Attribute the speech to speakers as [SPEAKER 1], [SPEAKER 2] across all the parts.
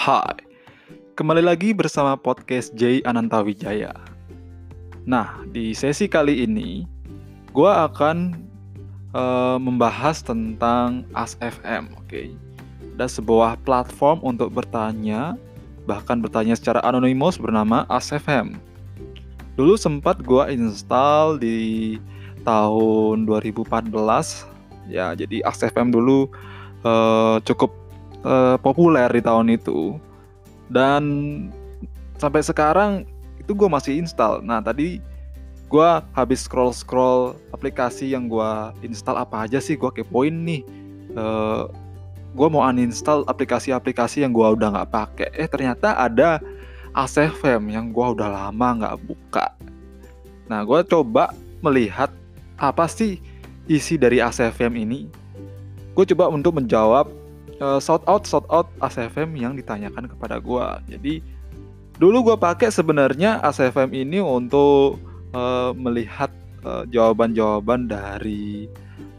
[SPEAKER 1] Hai, kembali lagi bersama podcast J Ananta Wijaya. Nah, di sesi kali ini, gue akan uh, membahas tentang ASFM, oke? Okay? Ada sebuah platform untuk bertanya, bahkan bertanya secara anonimus bernama ASFM. Dulu sempat gue install di tahun 2014, ya jadi ASFM dulu uh, cukup uh, populer di tahun itu. Dan sampai sekarang itu gue masih install. Nah tadi gue habis scroll scroll aplikasi yang gue install apa aja sih? Gue kepoin nih. Uh, eh, gue mau uninstall aplikasi-aplikasi yang gue udah nggak pakai. Eh ternyata ada ACFM yang gue udah lama nggak buka. Nah gue coba melihat apa sih isi dari ACFM ini. Gue coba untuk menjawab uh, shout out shout out ACFM yang ditanyakan kepada gue. Jadi dulu gue pakai sebenarnya ACFM ini untuk uh, melihat uh, jawaban-jawaban dari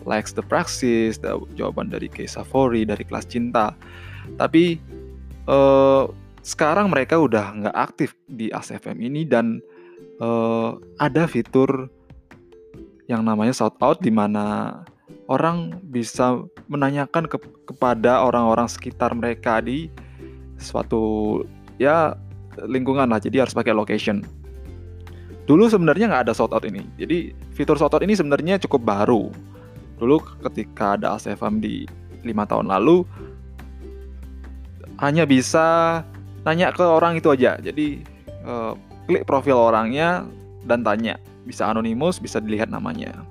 [SPEAKER 1] Lex the Praxis, jawaban dari Case Safori, dari kelas cinta. Tapi uh, sekarang mereka udah nggak aktif di ACFM ini dan uh, ada fitur yang namanya shout out di mana orang bisa menanyakan ke, kepada orang-orang sekitar mereka di suatu ya lingkungan lah. Jadi harus pakai location. Dulu sebenarnya nggak ada shout out ini. Jadi fitur shout out ini sebenarnya cukup baru. Dulu ketika ada ACFM di lima tahun lalu hanya bisa nanya ke orang itu aja. Jadi uh, klik profil orangnya dan tanya. Bisa anonimus bisa dilihat namanya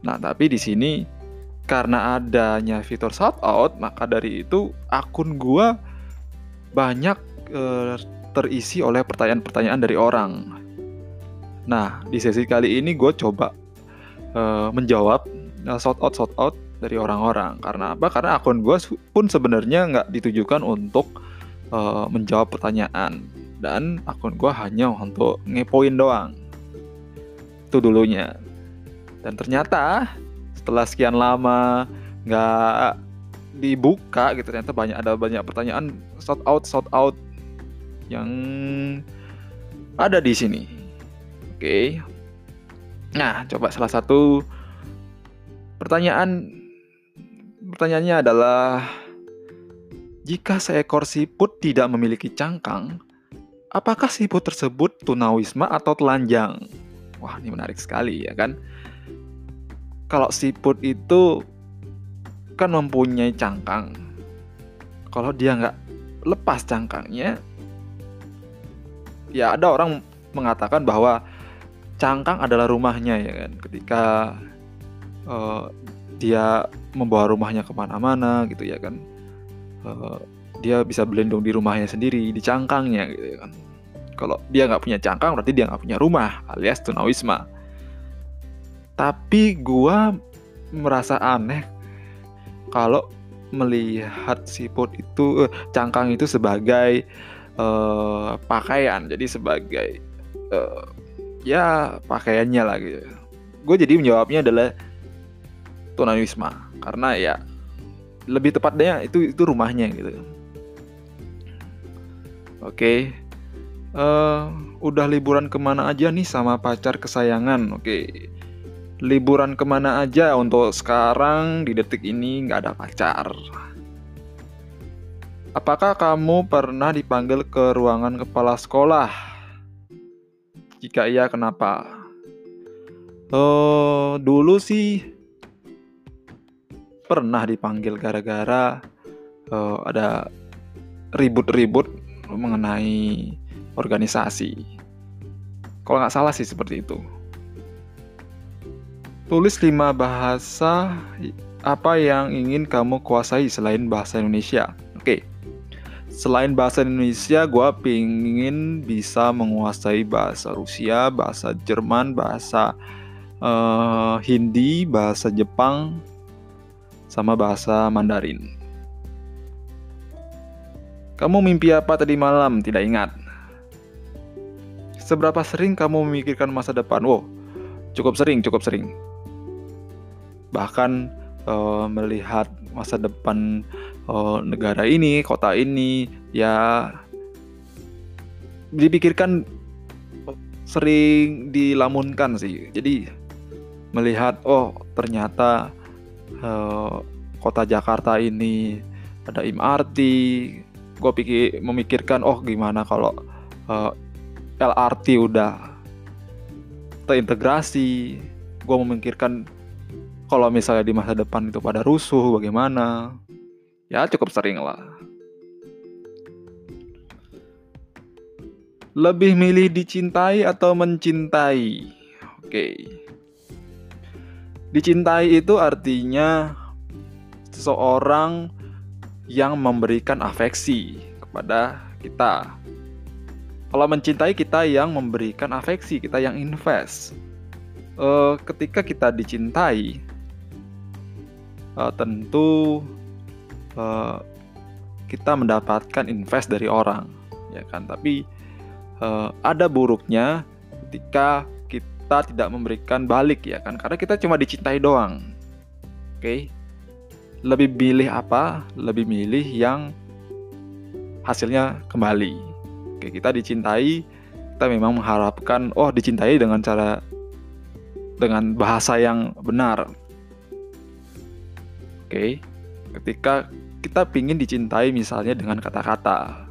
[SPEAKER 1] Nah, tapi di sini karena adanya fitur shout out, maka dari itu akun gua banyak e, terisi oleh pertanyaan-pertanyaan dari orang. Nah, di sesi kali ini gue coba e, menjawab e, shout out shout out dari orang-orang. Karena apa? Karena akun gue pun sebenarnya nggak ditujukan untuk e, menjawab pertanyaan dan akun gue hanya untuk ngepoin doang. Itu dulunya. Dan ternyata setelah sekian lama nggak dibuka gitu ternyata banyak ada banyak pertanyaan shout out shout out yang ada di sini. Oke. Nah, coba salah satu pertanyaan pertanyaannya adalah jika seekor siput tidak memiliki cangkang, apakah siput tersebut tunawisma atau telanjang? Wah, ini menarik sekali ya kan? Kalau siput itu kan mempunyai cangkang. Kalau dia nggak lepas cangkangnya, ya ada orang mengatakan bahwa cangkang adalah rumahnya ya kan. Ketika uh, dia membawa rumahnya ke mana-mana gitu ya kan, uh, dia bisa berlindung di rumahnya sendiri, di cangkangnya gitu ya kan. Kalau dia nggak punya cangkang berarti dia nggak punya rumah alias tunawisma tapi gua merasa aneh kalau melihat siput itu eh, cangkang itu sebagai eh, pakaian. Jadi sebagai eh, ya pakaiannya lah gitu. Gue jadi menjawabnya adalah tunawisma. Karena ya lebih tepatnya itu itu rumahnya gitu. Oke. Okay. uh, eh, udah liburan ke mana aja nih sama pacar kesayangan? Oke. okay liburan ke mana aja untuk sekarang di detik ini nggak ada pacar. Apakah kamu pernah dipanggil ke ruangan kepala sekolah? Jika iya, kenapa? Oh, dulu sih pernah dipanggil gara-gara uh, ada ribut-ribut mengenai organisasi. Kalau nggak salah sih seperti itu. Tulis lima bahasa apa yang ingin kamu kuasai selain bahasa Indonesia. Oke. Selain bahasa Indonesia, gue pingin bisa menguasai bahasa Rusia, bahasa Jerman, bahasa uh, Hindi, bahasa Jepang, sama bahasa Mandarin. Kamu mimpi apa tadi malam? Tidak ingat. Seberapa sering kamu memikirkan masa depan? Wow, cukup sering, cukup sering bahkan uh, melihat masa depan uh, negara ini, kota ini, ya dipikirkan sering dilamunkan sih. Jadi melihat oh ternyata uh, kota Jakarta ini ada MRT, gue pikir memikirkan oh gimana kalau uh, LRT udah terintegrasi, gue memikirkan kalau misalnya di masa depan itu pada rusuh bagaimana, ya cukup sering lah. Lebih milih dicintai atau mencintai? Oke. Dicintai itu artinya seseorang yang memberikan afeksi kepada kita. Kalau mencintai kita yang memberikan afeksi, kita yang invest. Uh, ketika kita dicintai, uh, tentu uh, kita mendapatkan invest dari orang, ya kan? Tapi uh, ada buruknya ketika kita tidak memberikan balik ya kan karena kita cuma dicintai doang oke okay? lebih milih apa lebih milih yang hasilnya kembali oke okay, kita dicintai kita memang mengharapkan oh dicintai dengan cara dengan bahasa yang benar okay? ketika kita pingin dicintai misalnya dengan kata-kata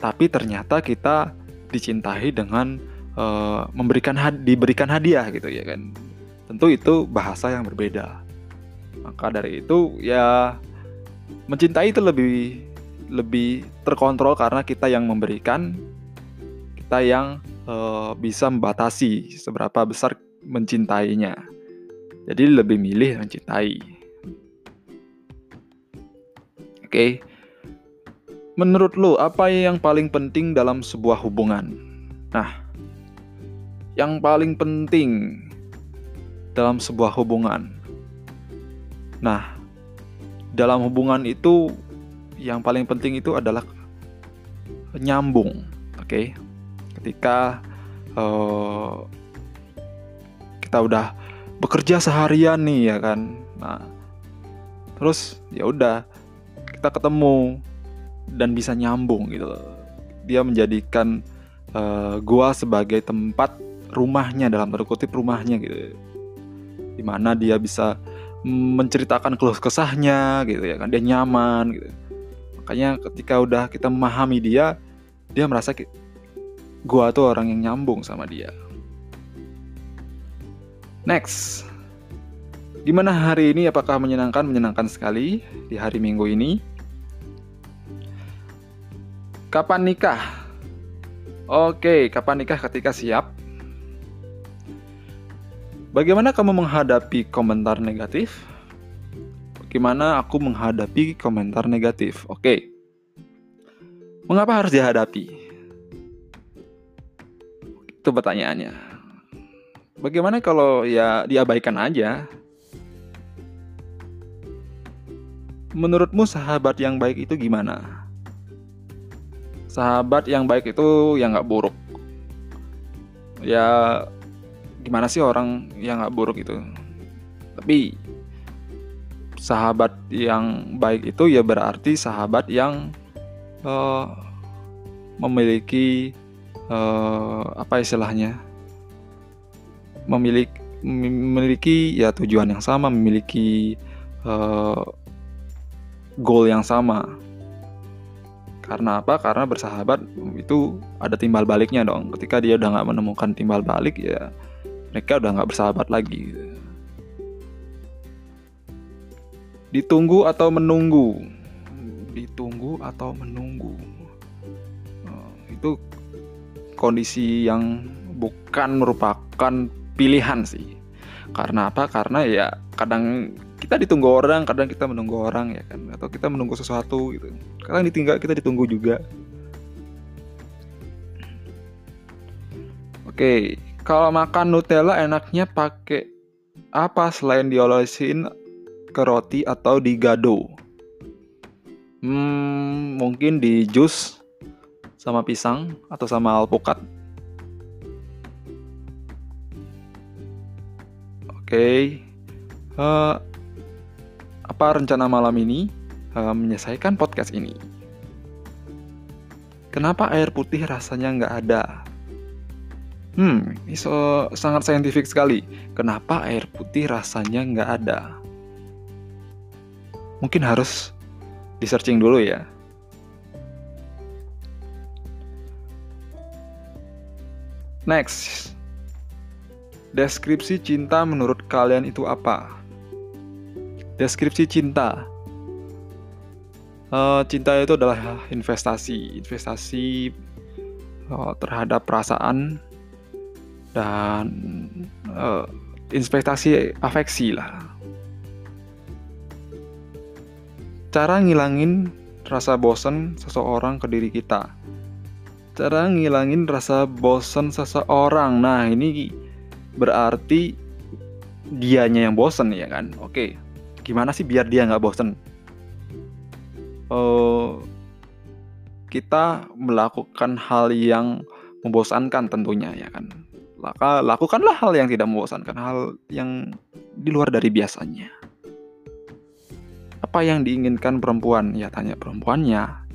[SPEAKER 1] tapi ternyata kita dicintai dengan uh, memberikan had diberikan hadiah gitu ya kan. Tentu itu bahasa yang berbeda. Maka dari itu ya mencintai itu lebih lebih terkontrol karena kita yang memberikan kita yang uh, bisa membatasi seberapa besar mencintainya. Jadi lebih milih mencintai oke. Menurut lo, apa yang paling penting dalam sebuah hubungan? Nah, yang paling penting dalam sebuah hubungan. Nah, dalam hubungan itu yang paling penting itu adalah nyambung, oke? Okay? Ketika uh, kita udah bekerja seharian nih ya kan, nah, terus ya udah kita ketemu dan bisa nyambung gitu loh. Dia menjadikan uh, gua sebagai tempat rumahnya dalam tanda kutip rumahnya gitu. Di mana dia bisa menceritakan keluh kesahnya gitu ya kan dia nyaman gitu. Makanya ketika udah kita memahami dia, dia merasa gua tuh orang yang nyambung sama dia. Next. Gimana hari ini? Apakah menyenangkan? Menyenangkan sekali di hari Minggu ini. Kapan nikah? Oke, kapan nikah ketika siap? Bagaimana kamu menghadapi komentar negatif? Bagaimana aku menghadapi komentar negatif? Oke. Mengapa harus dihadapi? Itu pertanyaannya. Bagaimana kalau ya diabaikan aja? Menurutmu sahabat yang baik itu gimana? Sahabat yang baik itu yang nggak buruk. Ya gimana sih orang yang nggak buruk itu? Tapi sahabat yang baik itu ya berarti sahabat yang uh, memiliki uh, apa istilahnya? Memiliki memiliki ya tujuan yang sama memiliki uh, goal yang sama karena apa? Karena bersahabat itu ada timbal baliknya dong. Ketika dia udah nggak menemukan timbal balik ya mereka udah nggak bersahabat lagi. Ditunggu atau menunggu? Ditunggu atau menunggu? Oh, itu kondisi yang bukan merupakan pilihan sih. Karena apa? Karena ya kadang kita ditunggu orang kadang kita menunggu orang ya kan? Atau kita menunggu sesuatu gitu. Kadang ditinggal kita ditunggu juga. Oke kalau makan Nutella enaknya pakai apa selain diolesin ke roti atau digado? Hmm, mungkin di jus sama pisang atau sama alpukat. Oke. okay. Uh, apa rencana malam ini uh, menyelesaikan podcast ini. Kenapa air putih rasanya nggak ada? Hmm, ini so, sangat saintifik sekali. Kenapa air putih rasanya nggak ada? Mungkin harus di searching dulu ya. Next, deskripsi cinta menurut kalian itu apa? Deskripsi cinta. Uh, cinta itu adalah investasi, investasi uh, terhadap perasaan dan uh, investasi afeksi lah. Cara ngilangin rasa bosan seseorang ke diri kita cara ngilangin rasa bosan seseorang. Nah, ini berarti dianya yang bosan ya kan? Oke, gimana sih biar dia nggak bosan? Uh, kita melakukan hal yang membosankan tentunya ya kan. Laka, lakukanlah hal yang tidak membosankan, hal yang di luar dari biasanya. Apa yang diinginkan perempuan? Ya tanya perempuannya.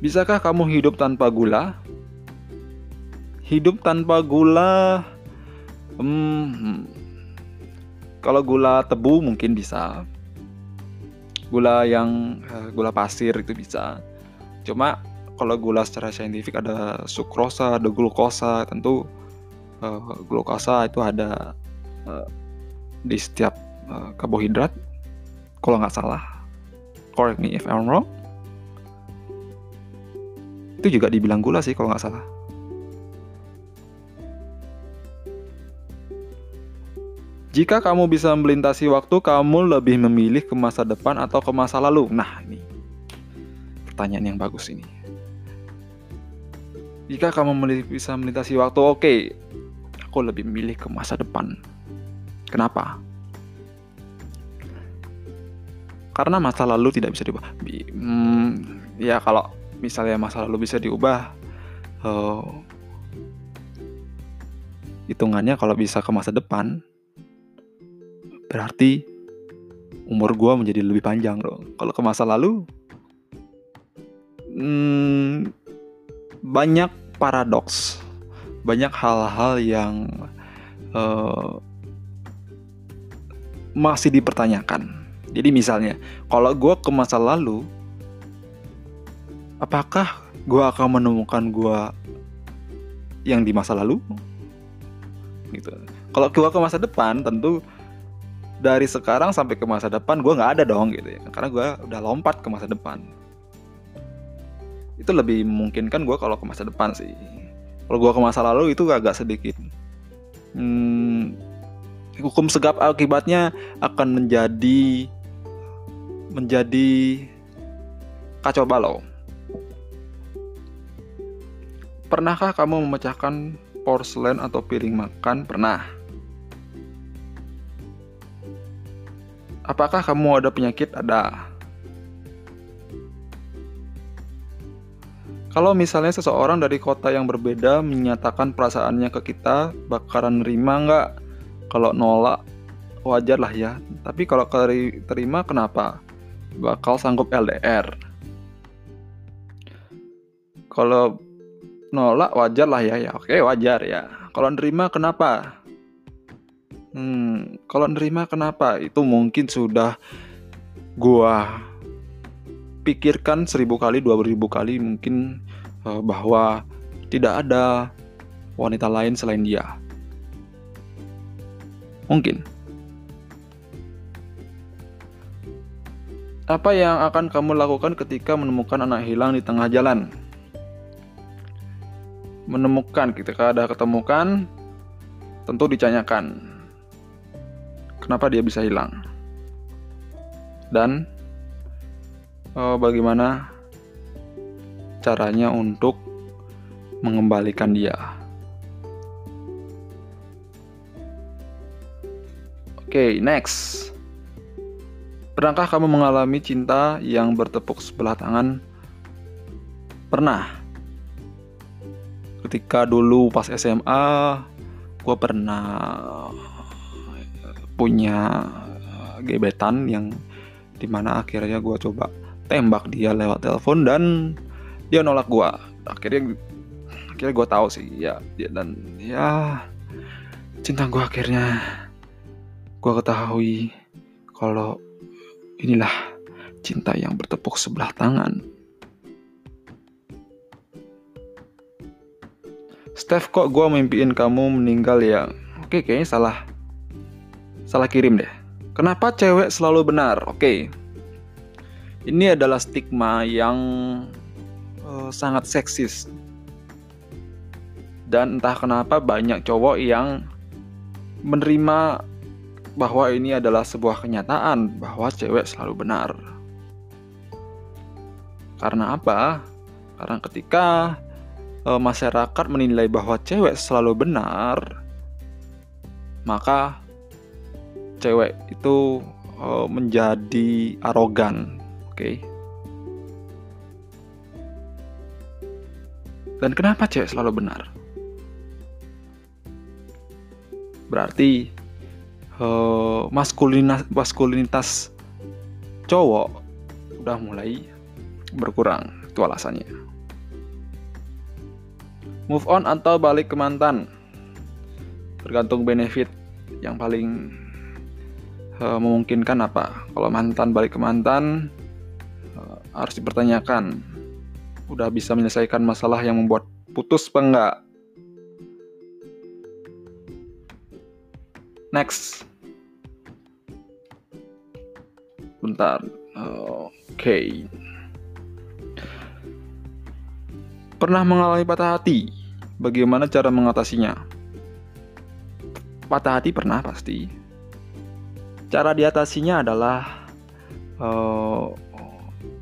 [SPEAKER 1] Bisakah kamu hidup tanpa gula? Hidup tanpa gula, hmm, kalau gula tebu mungkin bisa. Gula yang uh, gula pasir itu bisa. Cuma kalau gula secara saintifik ada sukrosa, ada glukosa, tentu uh, glukosa itu ada uh, di setiap uh, karbohidrat. Kalau nggak salah, correct me if I'm wrong itu juga dibilang gula sih kalau nggak salah. Jika kamu bisa melintasi waktu, kamu lebih memilih ke masa depan atau ke masa lalu? Nah, ini pertanyaan yang bagus ini. Jika kamu bisa melintasi waktu, oke, okay, aku lebih memilih ke masa depan. Kenapa? Karena masa lalu tidak bisa diubah. Hmm, ya kalau misalnya masa lalu bisa diubah uh, hitungannya kalau bisa ke masa depan berarti umur gue menjadi lebih panjang loh kalau ke masa lalu hmm, banyak paradoks. Banyak hal-hal yang uh, masih dipertanyakan. Jadi misalnya kalau gue ke masa lalu apakah gue akan menemukan gue yang di masa lalu? Gitu. Kalau gue ke masa depan tentu dari sekarang sampai ke masa depan gue nggak ada dong gitu ya karena gue udah lompat ke masa depan itu lebih mungkin kan gue kalau ke masa depan sih kalau gue ke masa lalu itu agak sedikit hmm, hukum segap akibatnya akan menjadi menjadi kacau balau Pernahkah kamu memecahkan porselen atau piring makan? Pernah. Apakah kamu ada penyakit? Ada. Kalau misalnya seseorang dari kota yang berbeda menyatakan perasaannya ke kita, bakaran nerima nggak? Kalau nolak, wajar lah ya. Tapi kalau terima, kenapa? Bakal sanggup LDR. Kalau nolak wajar lah ya ya oke wajar ya kalau nerima kenapa hmm kalau nerima kenapa? Itu mungkin sudah gua pikirkan seribu kali dua ribu kali mungkin uh, bahwa tidak ada wanita lain selain dia. Mungkin. Apa yang akan kamu lakukan ketika menemukan anak hilang di tengah jalan? Menemukan ketika ada ketemukan tentu dicanyakan kenapa dia bisa hilang dan e, bagaimana caranya untuk mengembalikan dia. Oke, okay, next. Pernahkah kamu mengalami cinta yang bertepuk sebelah tangan? Pernah ketika dulu pas SMA gue pernah punya gebetan yang di mana akhirnya gue coba tembak dia lewat telepon dan dia nolak gue akhirnya akhirnya gue tahu sih ya dan ya cinta gue akhirnya gue ketahui kalau inilah cinta yang bertepuk sebelah tangan. Steph kok gue mimpiin kamu meninggal ya? Oke kayaknya salah salah kirim deh. Kenapa cewek selalu benar? Oke. Ini adalah stigma yang uh, sangat seksis. Dan entah kenapa banyak cowok yang menerima bahwa ini adalah sebuah kenyataan bahwa cewek selalu benar. Karena apa? Karena ketika e, masyarakat menilai bahwa cewek selalu benar, maka cewek itu e, menjadi arogan, oke? Okay? Dan kenapa cewek selalu benar? Berarti uh, maskulinitas maskulinitas cowok udah mulai berkurang itu alasannya move on atau balik ke mantan tergantung benefit yang paling uh, memungkinkan apa kalau mantan balik ke mantan uh, harus dipertanyakan udah bisa menyelesaikan masalah yang membuat putus apa enggak Next. Bentar. Oke. Okay. Pernah mengalami patah hati? Bagaimana cara mengatasinya? Patah hati pernah pasti. Cara diatasinya adalah uh,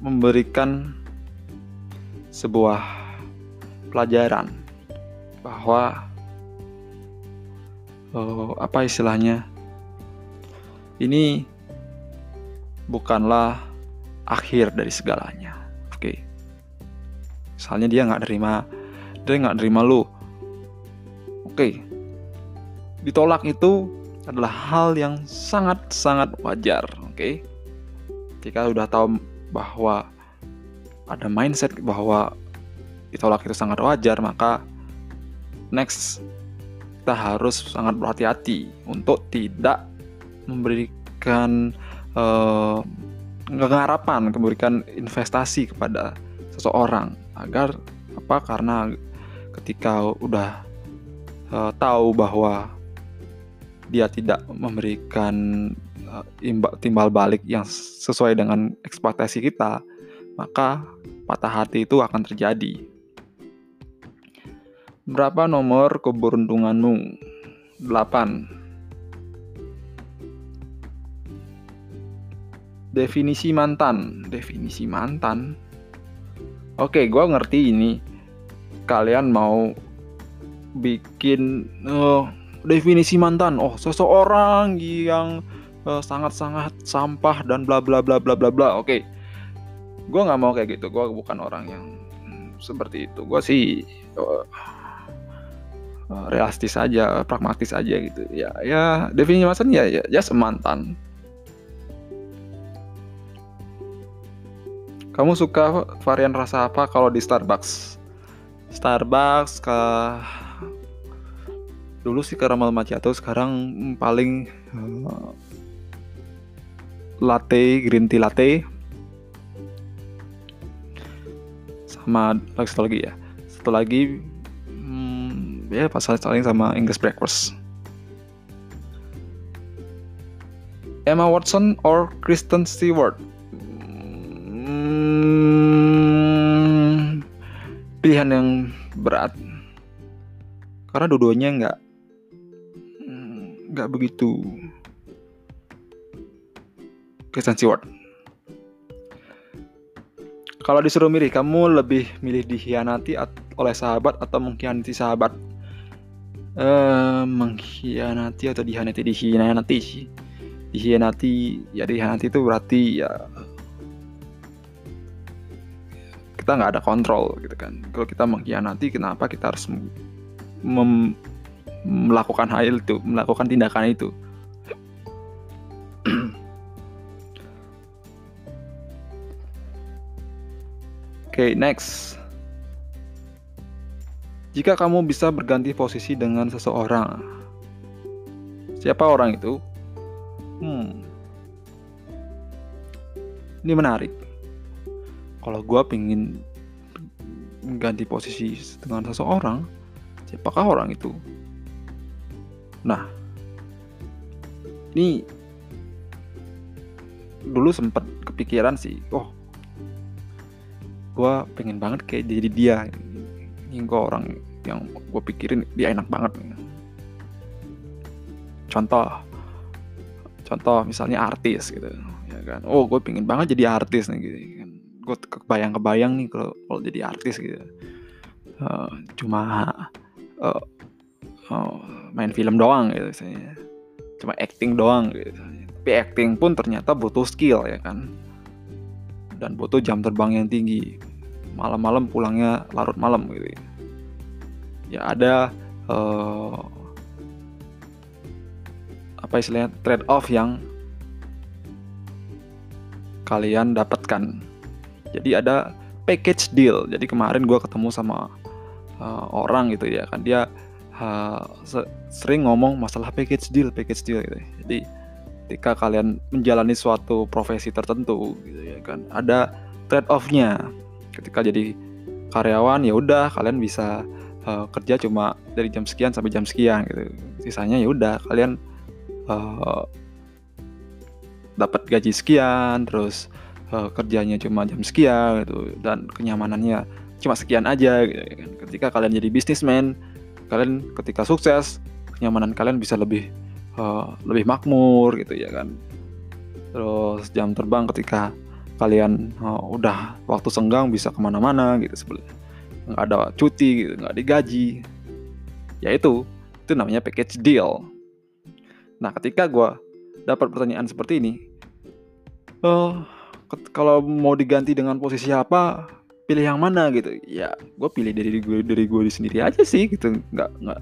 [SPEAKER 1] memberikan sebuah pelajaran bahwa uh, apa istilahnya ini bukanlah akhir dari segalanya oke okay. misalnya dia nggak nerima dia nggak nerima lu oke okay. ditolak itu adalah hal yang sangat sangat wajar oke okay? jika sudah tahu bahwa ada mindset bahwa ditolak itu sangat wajar maka next kita harus sangat berhati-hati untuk tidak memberikan uh, harapan, memberikan investasi kepada seseorang agar apa karena ketika udah uh, tahu bahwa dia tidak memberikan uh, imba, timbal balik yang sesuai dengan ekspektasi kita, maka patah hati itu akan terjadi. Berapa nomor keberuntunganmu? 8. Definisi mantan. Definisi mantan. Oke, gue ngerti ini. Kalian mau bikin uh, definisi mantan. Oh, seseorang yang uh, sangat-sangat sampah dan bla bla bla bla bla bla. Oke, gue nggak mau kayak gitu. Gue bukan orang yang hmm, seperti itu. Gue sih uh, Eh, realistis aja, pragmatis aja gitu. Ya, ya definisi mantan ya, ya, ya semantan. Kamu suka varian rasa apa kalau di Starbucks? Starbucks ke dulu sih caramel macchiato, sekarang paling uh, latte, green tea latte. Sama satu lagi ya. Satu lagi ya pas saling sama English breakfast Emma Watson or Kristen Stewart hmm, pilihan yang berat karena dua-duanya nggak nggak begitu Kristen Stewart. Kalau disuruh milih kamu lebih milih dihianati oleh sahabat atau mengkhianati sahabat? Uh, mengkhianati atau dihianati dihianati sih. Dihianati ya dihianati itu berarti ya kita nggak ada kontrol gitu kan. Kalau kita mengkhianati kenapa kita harus mem melakukan hal itu melakukan tindakan itu okay, next. Jika kamu bisa berganti posisi dengan seseorang, siapa orang itu? Hmm, ini menarik. Kalau gue pingin mengganti posisi dengan seseorang, siapakah orang itu? Nah, ini dulu sempat kepikiran sih, oh, gue pengen banget kayak jadi dia. Ini gue orang yang gue pikirin dia enak banget. Contoh contoh misalnya artis gitu ya kan. Oh gue pengen banget jadi artis nih gitu kan. Gue kebayang kebayang nih kalau kalau jadi artis gitu. Uh, cuma uh, uh, main film doang gitu misalnya. Cuma acting doang gitu tapi acting pun ternyata butuh skill ya kan. Dan butuh jam terbang yang tinggi. Malam-malam pulangnya larut malam gitu ya. Ya ada uh, apa istilahnya trade off yang kalian dapatkan. Jadi ada package deal. Jadi kemarin gue ketemu sama uh, orang gitu ya kan. Dia uh, sering ngomong masalah package deal, package deal gitu. Jadi ketika kalian menjalani suatu profesi tertentu gitu ya kan ada trade off-nya. Ketika jadi karyawan ya udah kalian bisa uh, kerja cuma dari jam sekian sampai jam sekian gitu sisanya ya udah kalian uh, dapat gaji sekian terus uh, kerjanya cuma jam sekian gitu dan kenyamanannya cuma sekian aja gitu ya kan ketika kalian jadi bisnismen kalian ketika sukses kenyamanan kalian bisa lebih uh, lebih makmur gitu ya kan. Terus jam terbang ketika kalian uh, udah waktu senggang bisa ke mana-mana gitu sebenarnya. Nggak ada cuti gitu nggak digaji ya itu itu namanya package deal. Nah ketika gue dapat pertanyaan seperti ini oh kalau mau diganti dengan posisi apa pilih yang mana gitu. Ya gue pilih dari gue dari gue sendiri aja sih gitu. Nggak nggak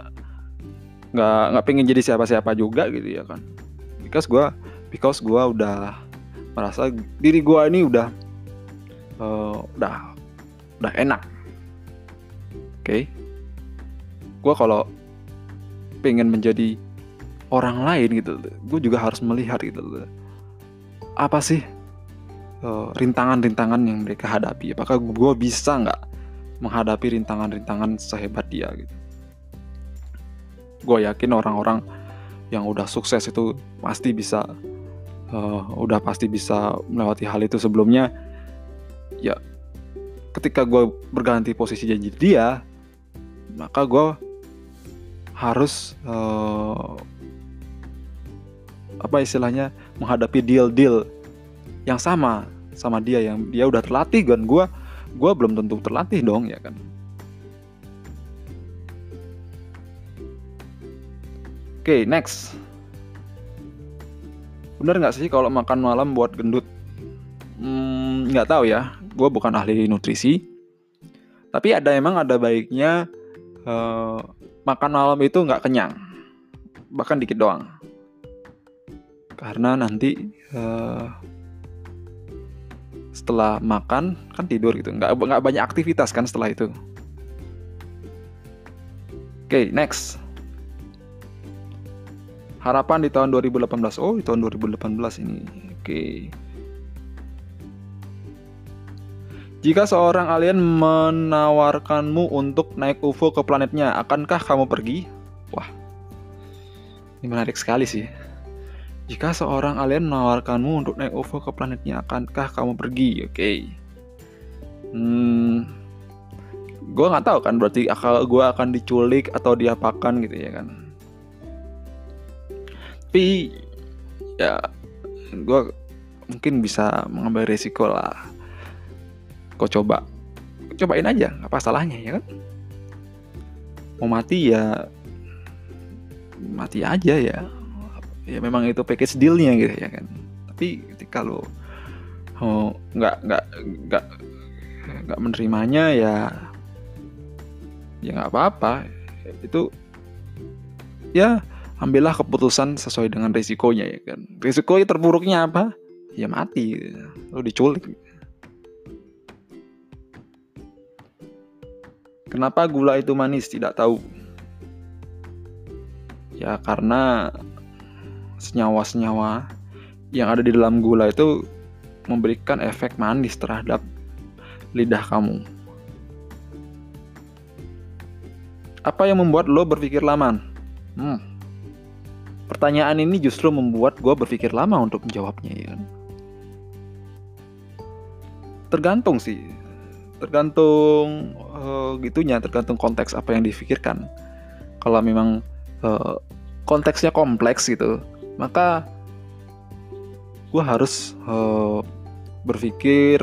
[SPEAKER 1] nggak nggak pengen jadi siapa-siapa juga gitu ya kan. Because gue because gue udah merasa diri gue ini udah uh, udah udah enak. Okay? gue kalau pengen menjadi orang lain gitu gue juga harus melihat gitu. Apa sih eh, rintangan-rintangan yang mereka hadapi. Apakah gue bisa nggak menghadapi rintangan-rintangan sehebat dia gitu? Gue yakin orang-orang yang udah sukses itu pasti bisa uh, udah pasti bisa melewati hal itu. Sebelumnya ya ketika gue berganti posisi jadi dia maka gue harus uh, apa istilahnya menghadapi deal-deal yang sama sama dia yang dia udah terlatih dan gue gue belum tentu terlatih dong ya kan? Oke okay, next. Bener nggak sih kalau makan malam buat gendut? Hmm, nggak hmm, tahu ya. Gue bukan ahli nutrisi. Tapi ada emang ada baiknya uh, makan malam itu nggak kenyang, bahkan dikit doang. Karena nanti uh, setelah makan kan tidur gitu, nggak nggak banyak aktivitas kan setelah itu. Oke, okay, next. Harapan di tahun 2018. Oh, di tahun 2018 ini. Oke. Okay. Jika seorang alien menawarkanmu untuk naik UFO ke planetnya, akankah kamu pergi? Wah, ini menarik sekali sih. Jika seorang alien menawarkanmu untuk naik UFO ke planetnya, akankah kamu pergi? Oke. Okay. Hmm, gue nggak tahu kan berarti akal gue akan diculik atau diapakan gitu ya kan. Tapi ya gue mungkin bisa mengambil resiko lah kau coba cobain aja apa salahnya ya kan mau mati ya mati aja ya ya memang itu package dealnya gitu ya kan. Tapi lo oh, nggak nggak nggak nggak menerimanya ya ya nggak apa-apa. Itu ya ambillah keputusan sesuai dengan risikonya ya kan. Risiko terburuknya apa? Ya mati. Lo diculik. Kenapa gula itu manis? Tidak tahu. Ya karena senyawa-senyawa yang ada di dalam gula itu memberikan efek manis terhadap lidah kamu. Apa yang membuat lo berpikir lama? Hmm. Pertanyaan ini justru membuat gue berpikir lama untuk menjawabnya ya. Kan? Tergantung sih, tergantung uh, gitunya, tergantung konteks apa yang difikirkan. Kalau memang uh, konteksnya kompleks gitu, maka gue harus uh, berpikir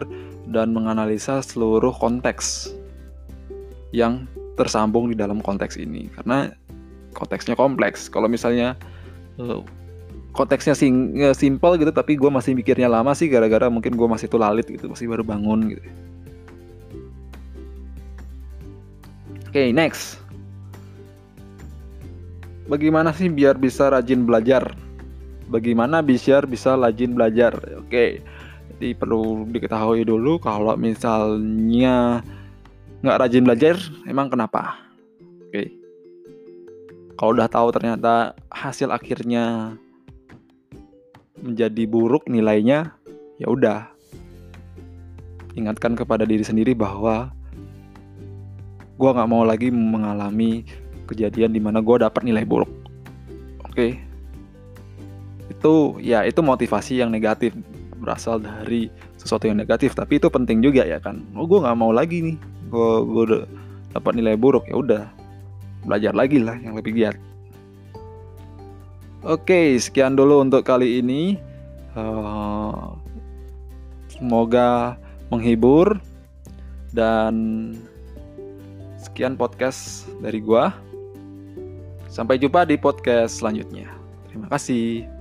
[SPEAKER 1] dan menganalisa seluruh konteks yang tersambung di dalam konteks ini. Karena konteksnya kompleks. Kalau misalnya eh, konteksnya sing eh, simple gitu tapi gue masih mikirnya lama sih gara-gara mungkin gue masih lalit gitu masih baru bangun gitu. Oke okay, next. Bagaimana sih biar bisa rajin belajar bagaimana biar bisa rajin belajar oke okay jadi perlu diketahui dulu kalau misalnya nggak rajin belajar, emang kenapa? Oke. Kalau udah tahu ternyata hasil akhirnya menjadi buruk nilainya, ya udah. Ingatkan kepada diri sendiri bahwa gue nggak mau lagi mengalami kejadian di mana gue dapat nilai buruk. Oke. Itu ya itu motivasi yang negatif berasal dari sesuatu yang negatif. Tapi itu penting juga ya kan. Oh gue nggak mau lagi nih. Gue gue dapat nilai buruk ya udah belajar lagi lah yang lebih giat. Oke sekian dulu untuk kali ini. Uh, semoga menghibur dan sekian podcast dari gua. Sampai jumpa di podcast selanjutnya. Terima kasih